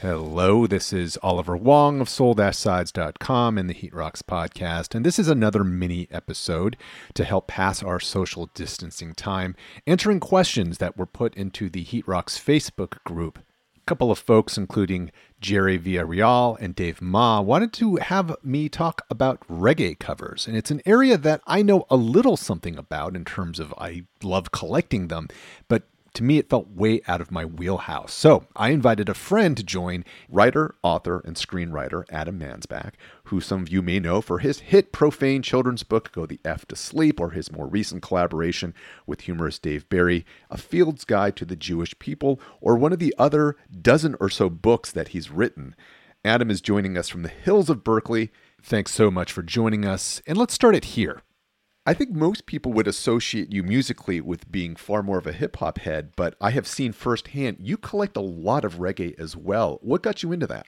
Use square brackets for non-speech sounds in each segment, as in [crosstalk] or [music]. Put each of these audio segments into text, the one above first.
Hello, this is Oliver Wang of soul-sides.com and the Heat Rocks podcast, and this is another mini episode to help pass our social distancing time, answering questions that were put into the Heat Rocks Facebook group. A couple of folks, including Jerry Villarreal and Dave Ma, wanted to have me talk about reggae covers, and it's an area that I know a little something about in terms of I love collecting them, but to me, it felt way out of my wheelhouse. So I invited a friend to join writer, author, and screenwriter Adam Mansbach, who some of you may know for his hit profane children's book, Go the F to Sleep, or his more recent collaboration with humorist Dave Barry, A Field's Guide to the Jewish People, or one of the other dozen or so books that he's written. Adam is joining us from the hills of Berkeley. Thanks so much for joining us, and let's start it here. I think most people would associate you musically with being far more of a hip hop head, but I have seen firsthand you collect a lot of reggae as well. What got you into that?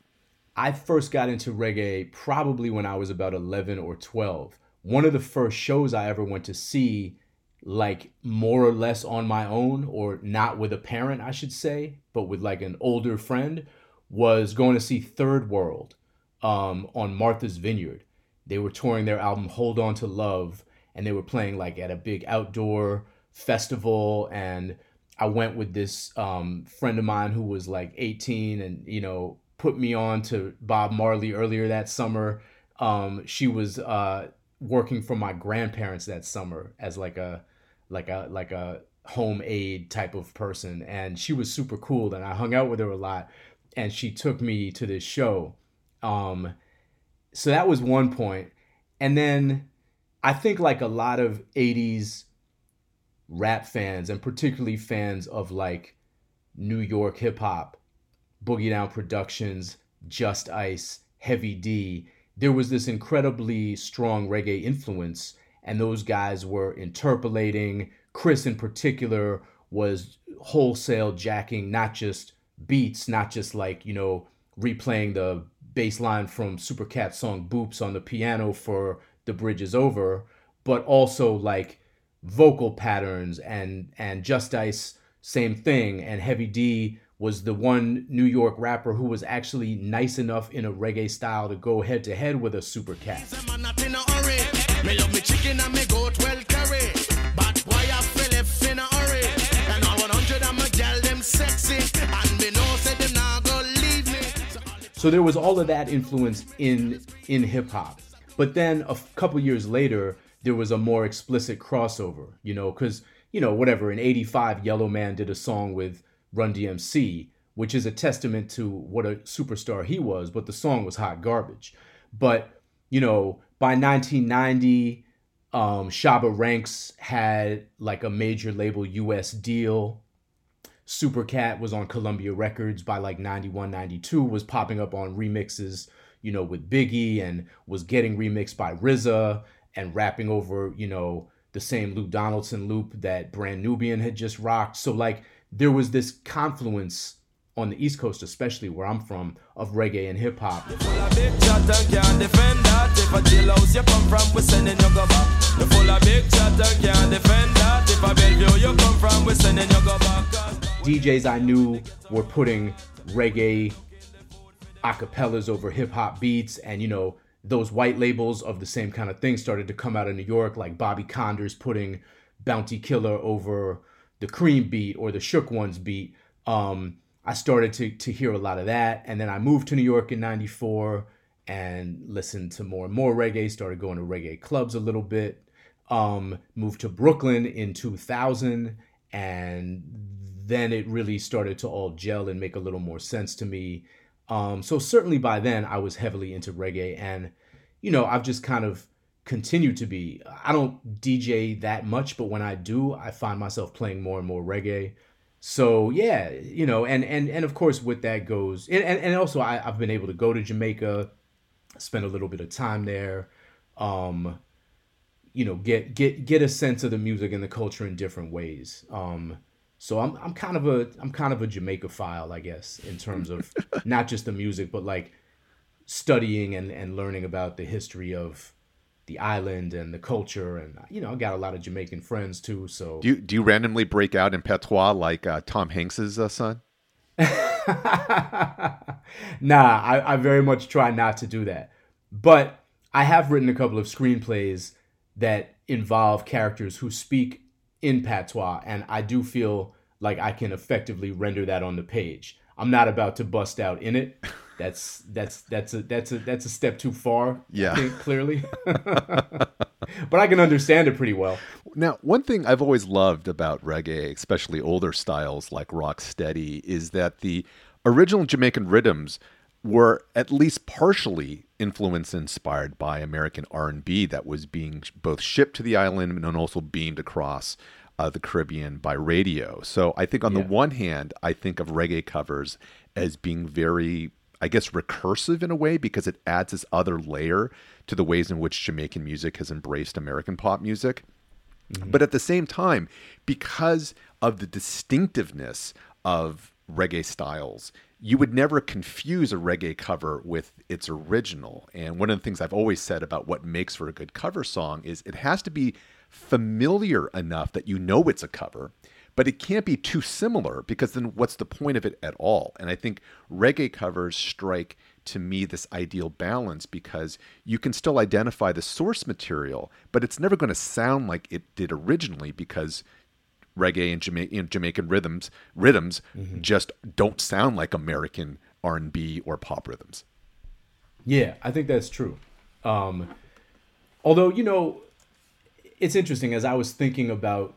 I first got into reggae probably when I was about 11 or 12. One of the first shows I ever went to see, like more or less on my own, or not with a parent, I should say, but with like an older friend, was going to see Third World um, on Martha's Vineyard. They were touring their album Hold On to Love and they were playing like at a big outdoor festival and I went with this um, friend of mine who was like 18 and you know put me on to Bob Marley earlier that summer. Um, she was uh, working for my grandparents that summer as like a like a like a home aid type of person and she was super cool and I hung out with her a lot and she took me to this show. Um, so that was one point. And then I think like a lot of 80s rap fans and particularly fans of like New York hip hop, Boogie Down Productions, Just Ice, Heavy D, there was this incredibly strong reggae influence and those guys were interpolating. Chris in particular was wholesale jacking not just beats, not just like, you know, replaying the bass line from Supercat song Boops on the piano for the bridge is over, but also like vocal patterns and and Just Ice same thing. And Heavy D was the one New York rapper who was actually nice enough in a reggae style to go head to head with a super cat. So there was all of that influence in in hip hop. But then a f- couple years later, there was a more explicit crossover, you know, because, you know, whatever, in 85, Yellowman did a song with Run DMC, which is a testament to what a superstar he was, but the song was hot garbage. But, you know, by 1990, um, Shabba Ranks had like a major label US deal. Supercat was on Columbia Records by like 91, 92, was popping up on remixes you know, with Biggie and was getting remixed by RZA and rapping over, you know, the same Lou Donaldson loop that Brand Nubian had just rocked. So like there was this confluence on the East Coast, especially where I'm from, of reggae and hip hop. DJs I knew were putting reggae acapellas over hip hop beats and you know those white labels of the same kind of thing started to come out of New York like Bobby Konders putting Bounty Killer over the Cream beat or the Shook Ones beat. Um, I started to to hear a lot of that and then I moved to New York in 94 and listened to more and more reggae started going to reggae clubs a little bit. Um, moved to Brooklyn in 2000 and then it really started to all gel and make a little more sense to me um, so certainly by then I was heavily into reggae, and you know I've just kind of continued to be. I don't DJ that much, but when I do, I find myself playing more and more reggae. So yeah, you know, and and and of course with that goes, and and, and also I, I've been able to go to Jamaica, spend a little bit of time there. Um, you know, get get get a sense of the music and the culture in different ways. Um, so I'm I'm kind of a I'm kind of a Jamaicaphile, I guess, in terms of [laughs] not just the music, but like studying and, and learning about the history of the island and the culture. And you know I got a lot of Jamaican friends too so. Do you do you randomly break out in patois like uh, Tom Hanks's uh, son? [laughs] Nah, I, I very much try not to do that. But I have written a couple of screenplays that involve characters who speak in patois, and I do feel like I can effectively render that on the page. I'm not about to bust out in it. [laughs] That's that's that's a that's a that's a step too far. Yeah, I think, clearly. [laughs] but I can understand it pretty well. Now, one thing I've always loved about reggae, especially older styles like rock steady, is that the original Jamaican rhythms were at least partially influenced and inspired by American R&B that was being both shipped to the island and also beamed across uh, the Caribbean by radio. So I think on yeah. the one hand, I think of reggae covers as being very I guess recursive in a way because it adds this other layer to the ways in which Jamaican music has embraced American pop music. Mm-hmm. But at the same time, because of the distinctiveness of reggae styles, you would never confuse a reggae cover with its original. And one of the things I've always said about what makes for a good cover song is it has to be familiar enough that you know it's a cover, but it can't be too similar because then what's the point of it at all? And I think reggae covers strike to me this ideal balance because you can still identify the source material, but it's never going to sound like it did originally because reggae and, Jama- and Jamaican rhythms rhythms mm-hmm. just don't sound like American R&B or pop rhythms. Yeah, I think that's true. Um, although, you know, it's interesting as I was thinking about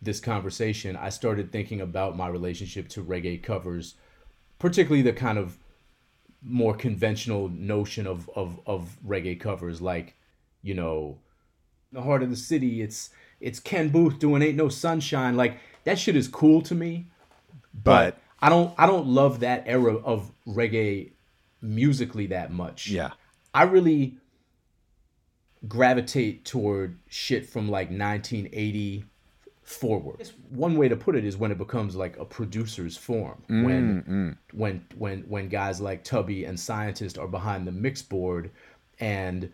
this conversation, I started thinking about my relationship to reggae covers, particularly the kind of more conventional notion of of of reggae covers like you know the heart of the city it's it's Ken Boothe doing ain't no sunshine like that shit is cool to me but, but i don't i don't love that era of reggae musically that much. Yeah. I really gravitate toward shit from like 1980 forward. One way to put it is when it becomes like a producer's form. Mm, when mm. when when when guys like Tubby and Scientist are behind the mix board and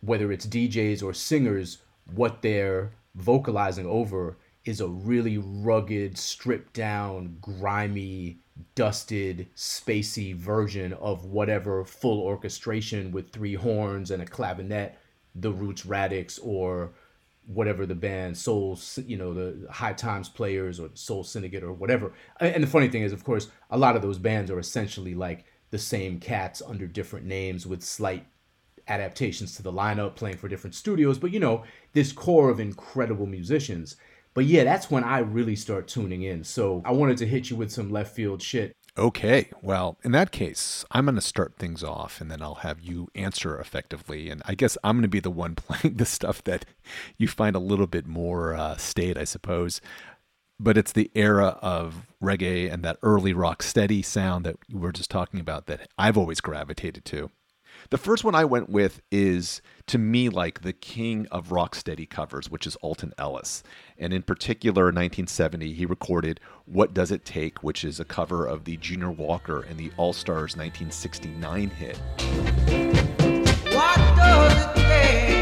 whether it's DJs or singers, what they're vocalizing over is a really rugged, stripped down, grimy, dusted, spacey version of whatever full orchestration with three horns and a clavinet the Roots Radics or whatever the band soul you know the high times players or soul syndicate or whatever. And the funny thing is of course a lot of those bands are essentially like the same cats under different names with slight adaptations to the lineup playing for different studios. But you know this core of incredible musicians but yeah that's when i really start tuning in so i wanted to hit you with some left field shit Okay, well, in that case, I'm going to start things off and then I'll have you answer effectively. And I guess I'm going to be the one [laughs] playing the stuff that you find a little bit more uh, I suppose. But it's the era of reggae and that early rock steady sound that we were just talking about that I've always gravitated to. The first one I went with is to me like the king of rocksteady covers, which is Alton Ellis. And in particular, in 1970, he recorded What Does It Take, which is a cover of the Junior Walker and the All Stars 1969 hit. What does it take?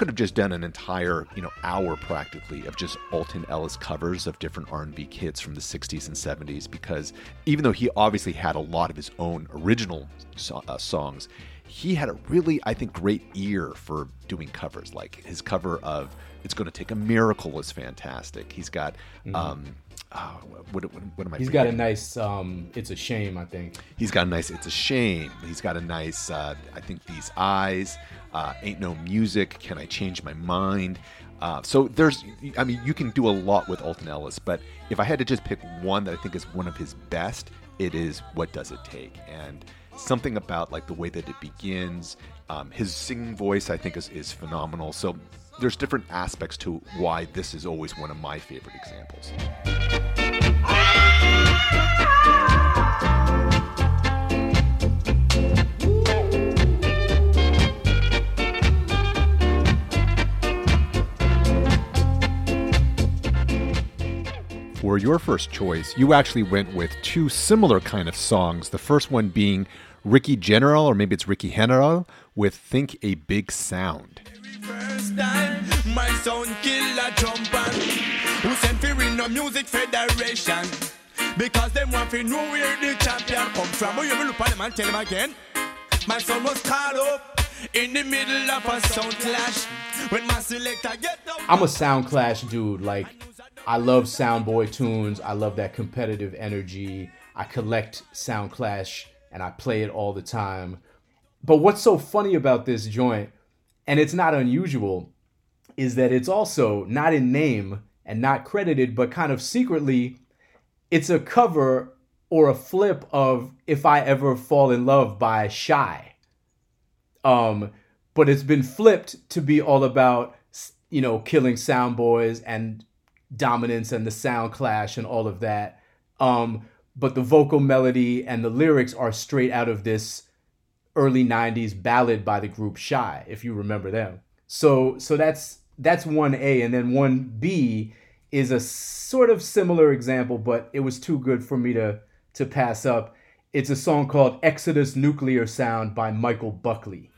Could have just done an entire, you know, hour practically of just Alton Ellis covers of different R&B hits from the 60s and 70s because even though he obviously had a lot of his own original so- uh, songs, he had a really, I think, great ear for doing covers. Like his cover of "It's Going to Take a Miracle" is fantastic. He's got mm-hmm. um, oh, what, what, what, am I? He's got a nice. Um, it's a shame. I think he's got a nice. It's a shame. He's got a nice. Uh, I think these eyes. Uh, ain't no music. Can I change my mind? Uh, so there's. I mean, you can do a lot with Alton Ellis, but if I had to just pick one that I think is one of his best, it is "What Does It Take?" and something about like the way that it begins. Um, his singing voice, I think, is, is phenomenal. So there's different aspects to why this is always one of my favorite examples. Were your first choice. You actually went with two similar kind of songs. The first one being Ricky General, or maybe it's Ricky General, with Think a Big Sound. First time, my son who sent no music federation. Because them want to know where the champion come from. you look at them and tell them again. My son was caught up in the middle of a sound clash. When my selector get I'm a sound clash dude. Like, I love Soundboy tunes. I love that competitive energy. I collect Sound Clash and I play it all the time. But what's so funny about this joint, and it's not unusual, is that it's also not in name and not credited, but kind of secretly, it's a cover or a flip of If I Ever Fall in Love by Shai. Um, but it's been flipped to be all about, you know, killing sound boys and dominance and the sound clash and all of that. Um, but the vocal melody and the lyrics are straight out of this early 90s ballad by the group Shai, if you remember them. So so that's that's 1A and then 1B is a sort of similar example, but it was too good for me to to pass up. It's a song called Exodus Nuclear Sound by Michael Buckley.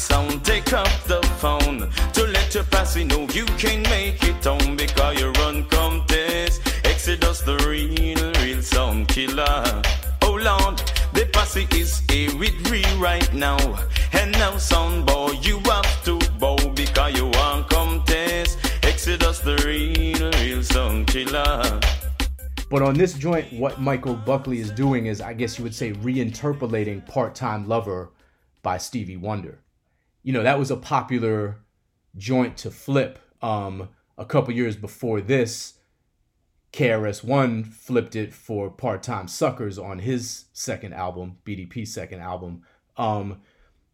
Sound, take up the phone to let your posse know you can make it on because you run contest. Exodus, the real, real sound killer. Oh Lord, the posse is here with me right now. And now, sound boy, you have to bow because you want contest. Exodus, the real, real sound killer. But on this joint, what Michael Buckley is doing is, I guess you would say, reinterpolating Part Time Lover by Stevie Wonder. You know, that was a popular joint to flip. Um, a couple years before this, KRS-One flipped it for Part Time Suckers on his second album, BDP's second album. Um,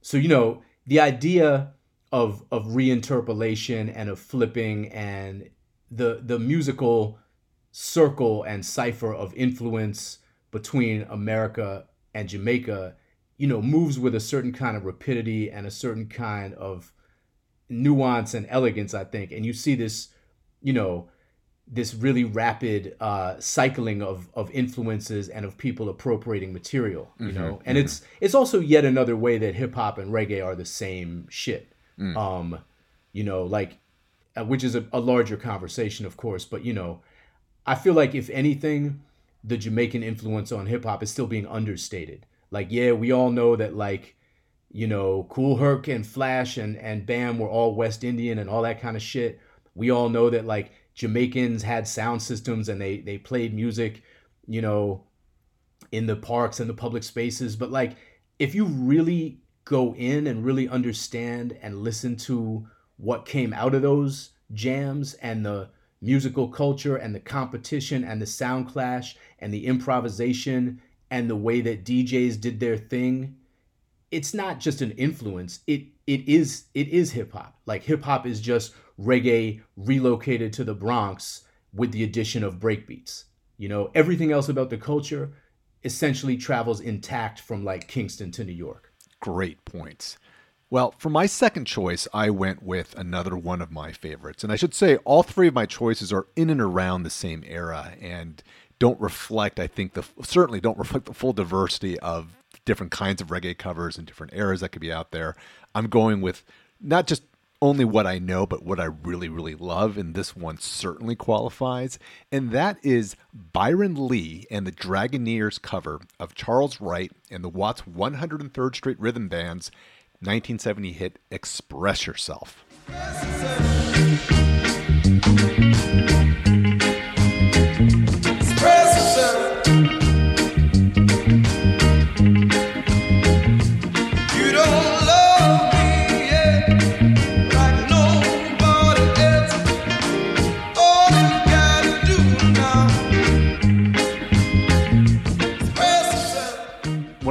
so, you know, the idea of of reinterpolation and of flipping and the the musical circle and cipher of influence between America and Jamaica, you know, moves with a certain kind of rapidity and a certain kind of nuance and elegance, I think. And you see this, you know, this really rapid uh, cycling of of influences and of people appropriating material, you mm-hmm, know. And mm-hmm. it's it's also yet another way that hip hop and reggae are the same shit. Mm. Um, you know, like uh, which is a, a larger conversation, of course, but you know, I feel like if anything, the Jamaican influence on hip hop is still being understated. Like, yeah, we all know that like, you know, Kool Herc and Flash and and Bam were all West Indian and all that kind of shit. We all know that like Jamaicans had sound systems and they they played music, you know, in the parks and the public spaces. But like, if you really go in and really understand and listen to what came out of those jams and the musical culture and the competition and the sound clash and the improvisation and the way that DJs did their thing it's not just an influence. It it is it is hip hop. Like hip hop is just reggae relocated to the Bronx with the addition of breakbeats. You know everything else about the culture essentially travels intact from like Kingston to New York. Great points. Well, for my second choice, I went with another one of my favorites. And I should say, all three of my choices are in and around the same era. And don't reflect, I think, the certainly don't reflect the full diversity of different kinds of reggae covers and different eras that could be out there. I'm going with not just only what I know, but what I really, really love. And this one certainly qualifies. And that is Byron Lee and the Dragonaires cover of Charles Wright and the Watts 103rd Street Rhythm Band's 1970 hit Express Yourself.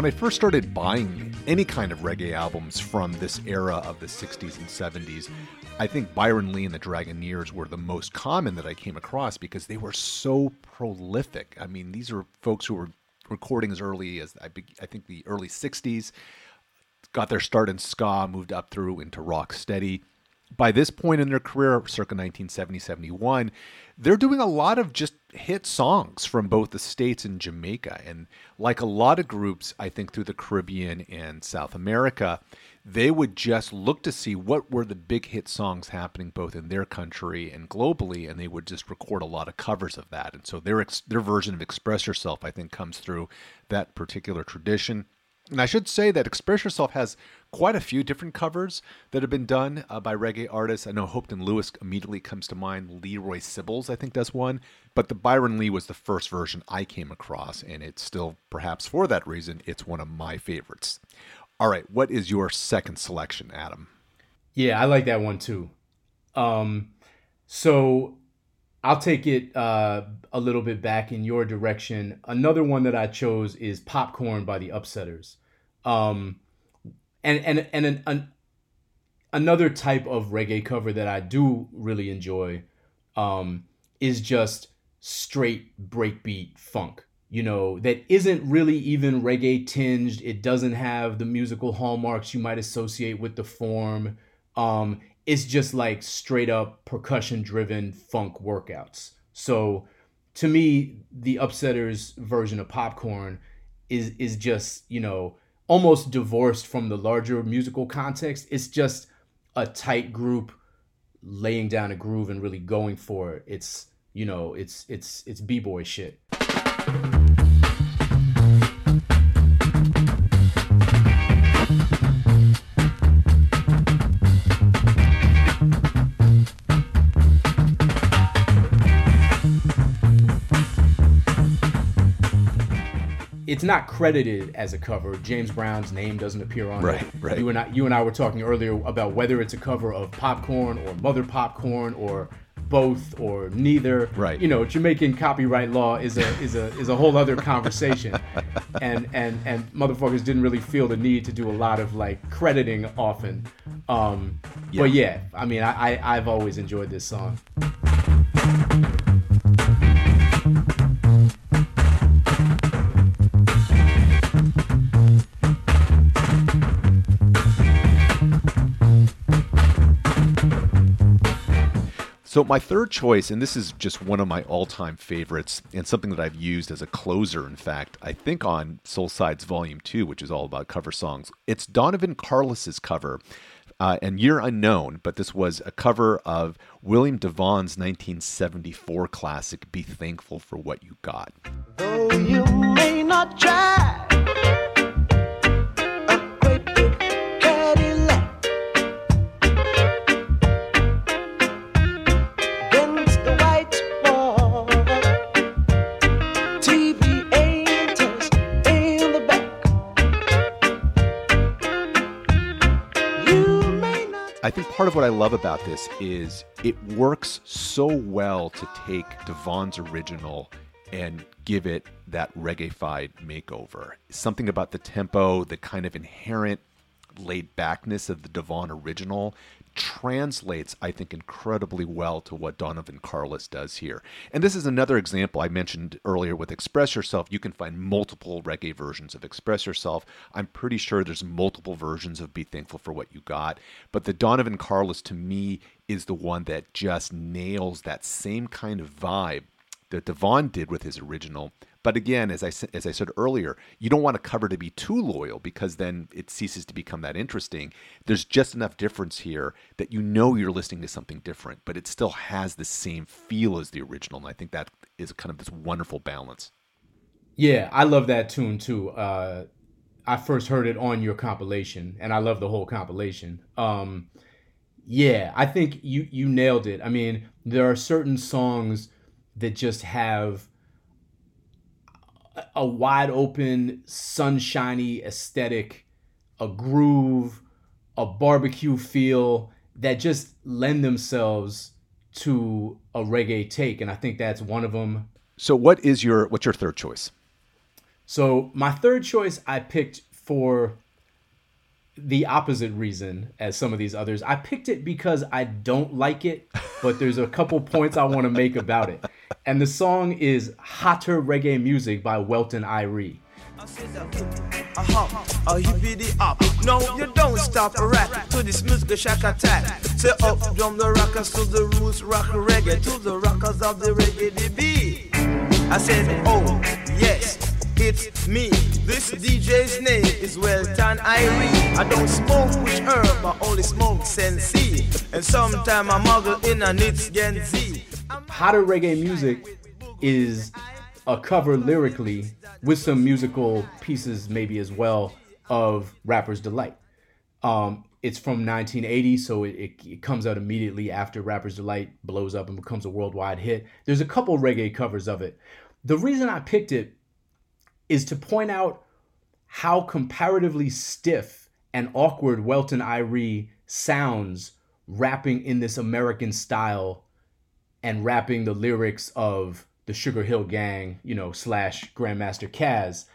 When I first started buying any kind of reggae albums from this era of the 60s and 70s, I think Byron Lee and the Dragonaires were the most common that I came across because they were so prolific. I mean, these are folks who were recording as early as I, I think the early 60s, got their start in ska, moved up through into rock steady. By this point in their career, circa 1970, 71, they're doing a lot of just hit songs from both the States and Jamaica. And like a lot of groups, I think through the Caribbean and South America, they would just look to see what were the big hit songs happening both in their country and globally, and they would just record a lot of covers of that. And so their their version of "Express Yourself," I think, comes through that particular tradition. And I should say that Express Yourself has quite a few different covers that have been done uh, by reggae artists. I know Hopeton Lewis immediately comes to mind. Leroy Sibbles, I think, does one. But the Byron Lee was the first version I came across, and it's still, perhaps for that reason, it's one of my favorites. All right, what is your second selection, Adam? Yeah, I like that one too. Um, so I'll take it uh, a little bit back in your direction. Another one that I chose is Popcorn by the Upsetters. Um, and and and an, an, another type of reggae cover that I do really enjoy um, is just straight breakbeat funk you know, that isn't really even reggae tinged. It doesn't have the musical hallmarks you might associate with the form. Um, it's just like straight up percussion driven funk workouts. So to me, the Upsetters version of Popcorn is is just, you know, almost divorced from the larger musical context. It's just a tight group laying down a groove and really going for it. It's, you know, it's it's it's b-boy shit. It's not credited as a cover. James Brown's name doesn't appear on right, it. Right, You and I, you and I were talking earlier about whether it's a cover of Popcorn or Mother Popcorn or both or neither. Right. You know, Jamaican copyright law is a is a is a whole other conversation, [laughs] and and and motherfuckers didn't really feel the need to do a lot of like crediting often. Um, yeah. But yeah, I mean, I, I I've always enjoyed this song. So, my third choice, and this is just one of my all time favorites, and something that I've used as a closer, in fact, I think on Soul Sides Volume 2, which is all about cover songs. It's Donovan Carless's cover, uh, and year unknown, but this was a cover of William DeVaughn's 1974 classic, Be Thankful for What You Got. Though you may not try. Think part of what I love about this is it works so well to take DeVaughn's original and give it that reggae-fied makeover. Something about the tempo, the kind of inherent laid backness of the DeVaughn original translates, I think, incredibly well to what Donovan Carless does here. And this is another example I mentioned earlier with Express Yourself. You can find multiple reggae versions of Express Yourself. I'm pretty sure there's multiple versions of Be Thankful for What You Got. But the Donovan Carless, to me, is the one that just nails that same kind of vibe that DeVaughn did with his original, but again, as I as I said earlier, you don't want a cover to be too loyal because then it ceases to become that interesting. There's just enough difference here that you know you're listening to something different, but it still has the same feel as the original, and I think that is kind of this wonderful balance. Yeah, I love that tune too. Uh, I first heard it on your compilation, and I love the whole compilation. Um, yeah, I think you you nailed it. I mean, there are certain songs that just have a wide open, sunshiny aesthetic, a groove, a barbecue feel that just lend themselves to a reggae take, and I think that's one of them. So, what is your what's your third choice? So, my third choice I picked for the opposite reason as some of these others. I picked it because I don't like it, but there's a couple points I want to make about it. And the song is Hotter Reggae Music by Welton Irie. a hop, a hippity up. No, you don't stop a rat to this musical shack attack. Say oh, up, drum the rockers to the roots, rock reggae to the rockers of the reggae DB. I said, oh, yes, it's me. This DJ's name is Welton Irie. I don't smoke with herb, I only smoke Sensi. And sometime I muggle in a Nits Gen Z. Hotter reggae music is a cover lyrically with some musical pieces maybe as well of Rapper's Delight. Um, it's from 1980, so it, it, it, comes out immediately after Rapper's Delight blows up and becomes a worldwide hit. There's a couple reggae covers of it. The reason I picked it is to point out how comparatively stiff and awkward Welton Irie sounds rapping in this American style and rapping the lyrics of the Sugar Hill Gang, you know, slash Grandmaster Caz.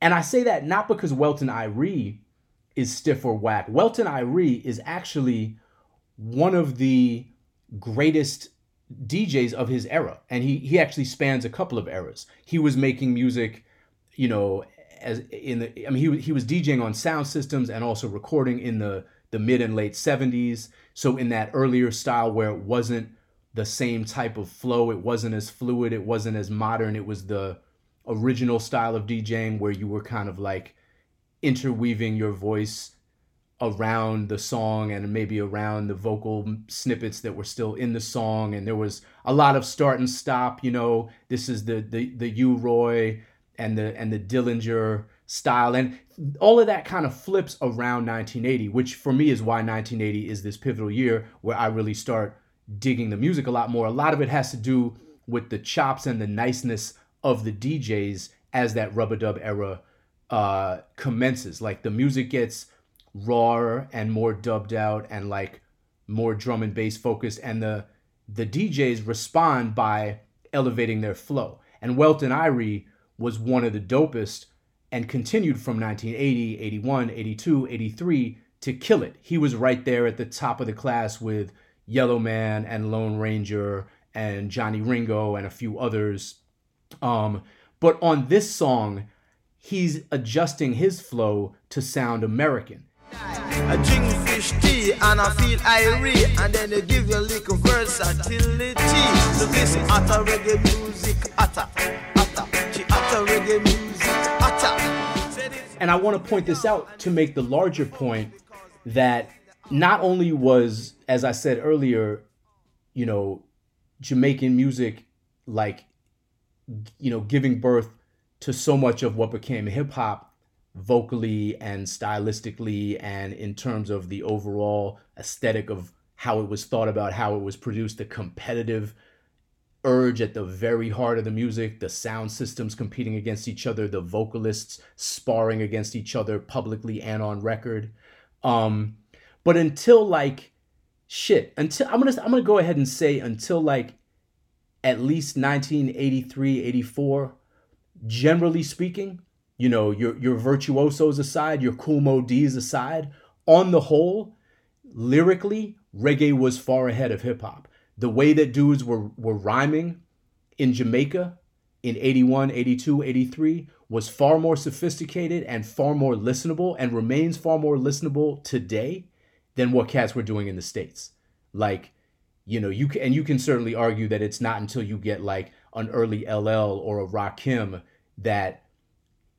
And I say that not because Welton Irie is stiff or whack. Welton Irie is actually one of the greatest DJs of his era. And he he actually spans a couple of eras. He was making music, you know, as in the I mean he he was DJing on sound systems and also recording in the the mid and late 70s. So in that earlier style where it wasn't the same type of flow. It wasn't as fluid. It wasn't as modern. It was the original style of DJing where you were kind of like interweaving your voice around the song and maybe around the vocal snippets that were still in the song and there was a lot of start and stop you know this is the the the U-Roy and the and the Dillinger style and all of that kind of flips around 1980 which for me is why 1980 is this pivotal year where I really start digging the music a lot more. A lot of it has to do with the chops and the niceness of the DJs as that rub-a-dub era uh, commences. Like the music gets rawer and more dubbed out and like more drum and bass focused, and the the DJs respond by elevating their flow. And Welton Irie was one of the dopest and continued from 1980, 81, 82, 83 to kill it. He was right there at the top of the class with Yellowman and Lone Ranger and Johnny Ringo and a few others. Um, but on this song, he's adjusting his flow to sound American. I drink fish tea and I feel irie, and then they give you a little versatility. So this utter reggae music, utter, utter, utter reggae music, utter. And I want to point this out to make the larger point that not only was, as I said earlier, you know, Jamaican music like, you know, giving birth to so much of what became hip hop vocally and stylistically and in terms of the overall aesthetic of how it was thought about, how it was produced, the competitive urge at the very heart of the music, the sound systems competing against each other, the vocalists sparring against each other publicly and on record. Um, but until like shit, until I'm gonna I'm gonna go ahead and say until like at least 1983, 84, generally speaking, you know, your your virtuosos aside, your Kool Moe Dees aside, on the whole, lyrically, reggae was far ahead of hip hop. The way that dudes were were rhyming in Jamaica in 81, 82, 83 was far more sophisticated and far more listenable and remains far more listenable today than what cats were doing in the states. Like, you know, you can, and you can certainly argue that it's not until you get like an early LL or a Rakim that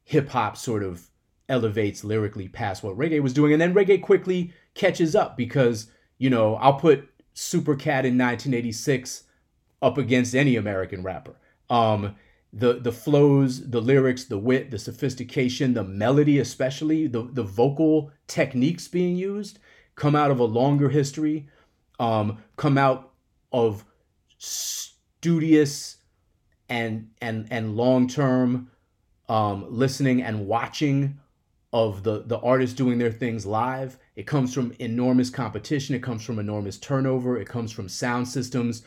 hip hop sort of elevates lyrically past what reggae was doing, and then reggae quickly catches up because you know I'll put Super Cat in 1986 up against any American rapper. Um, the the flows, the lyrics, the wit, the sophistication, the melody, especially the the vocal techniques being used come out of a longer history, um, come out of studious and and and long term um, listening and watching of the the artists doing their things live. It comes from enormous competition. It comes from enormous turnover. It comes from sound systems,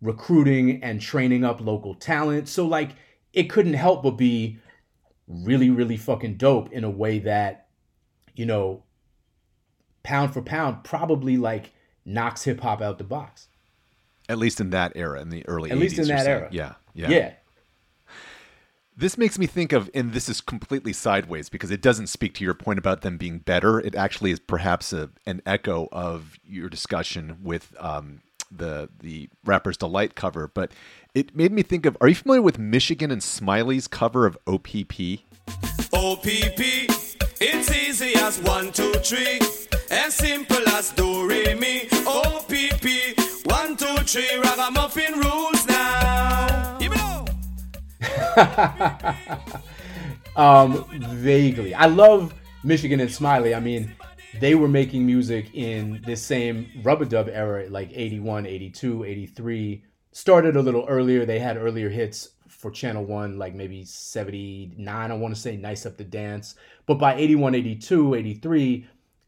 recruiting and training up local talent. So like it couldn't help but be really really fucking dope in a way that you know pound for pound, probably like knocks hip hop out the box. At least in that era, in the early. At least in that era. Yeah, yeah, yeah. This makes me think of, and this is completely sideways because it doesn't speak to your point about them being better. It actually is perhaps a, an echo of your discussion with um, the the Rapper's Delight cover. But it made me think of. Are you familiar with Michigan and Smiley's cover of OPP? OPP, it's easy as one, two, three, as simple as do re mi. OPP, one, two, three, ragamuffin rules now. Give it up. [laughs] um, vaguely. I love Michigan and Smiley. I mean, they were making music in this same rub-a-dub era, like 81, 82, 83. Started a little earlier. They had earlier hits for Channel 1, like maybe 79, I want to say, Nice Up the Dance. But by 81, 82, 83,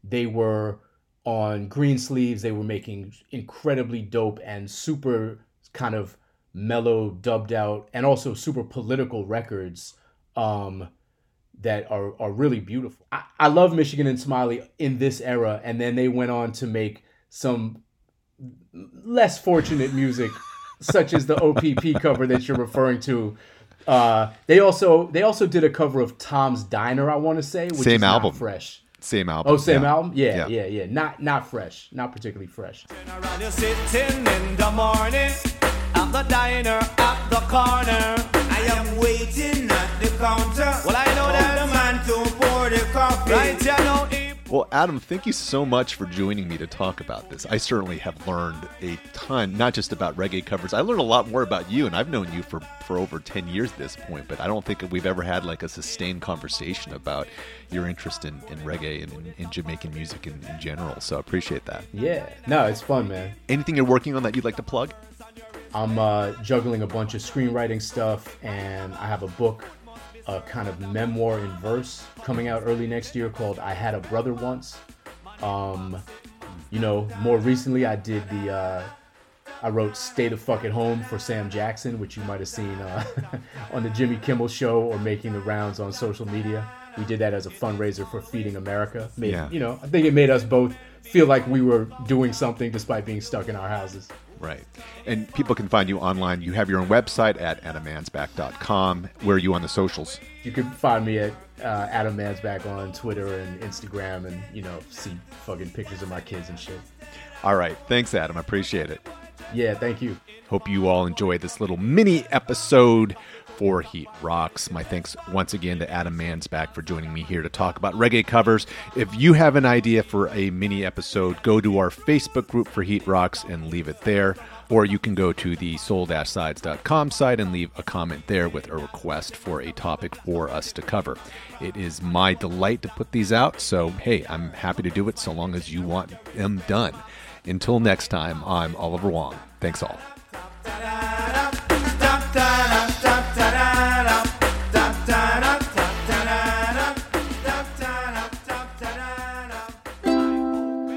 they were on Greensleeves. They were making incredibly dope and super kind of mellow, dubbed out, and also super political records um, that are, are really beautiful. I, I love Michigan and Smiley in this era, and then they went on to make some less fortunate music, [laughs] such as the OPP cover that you're referring to. Uh, they also they also did a cover of Tom's Diner, I want to say, which Same album. fresh. Same album. Oh, same yeah. album? Yeah, Yeah. yeah, yeah, Not not fresh, not particularly fresh. Around, you're sitting in the morning at the diner at the corner. I am waiting at the counter. Well, I know that the man to pour the coffee. Right, you know. Well, Adam, thank you so much for joining me to talk about this. I certainly have learned a ton, not just about reggae covers. I learned a lot more about you, and I've known you for, for over 10 years at this point, but I don't think we've ever had like a sustained conversation about your interest in, in reggae and in, in Jamaican music in, in general. So I appreciate that. Yeah, no, it's fun, man. Anything you're working on that you'd like to plug? I'm uh, juggling a bunch of screenwriting stuff, and I have a book, a kind of memoir in verse, coming out early next year called "I Had a Brother Once." Um, you know, more recently I did the, uh, I wrote "Stay the Fuck at Home" for Sam Jackson, which you might have seen uh, [laughs] on the Jimmy Kimmel Show or making the rounds on social media. We did that as a fundraiser for Feeding America. Made, Yeah. You know, I think it made us both feel like we were doing something despite being stuck in our houses. Right. And people can find you online. You have your own website at adammansbach.com. Where are you on the socials? You can find me at uh, Adam Mansbach on Twitter and Instagram, and you know, see fucking pictures of my kids and shit. All right. Thanks, Adam. I appreciate it. Yeah, thank you. Hope you all enjoyed this little mini episode for Heat Rocks. My thanks once again to Adam Mansbach for joining me here to talk about reggae covers. If you have an idea for a mini episode, go to our Facebook group for Heat Rocks and leave it there. Or you can go to the soul-sides.com site and leave a comment there with a request for a topic for us to cover. It is my delight to put these out, so hey, I'm happy to do it so long as you want them done. Until next time, I'm Oliver Wang. Thanks all.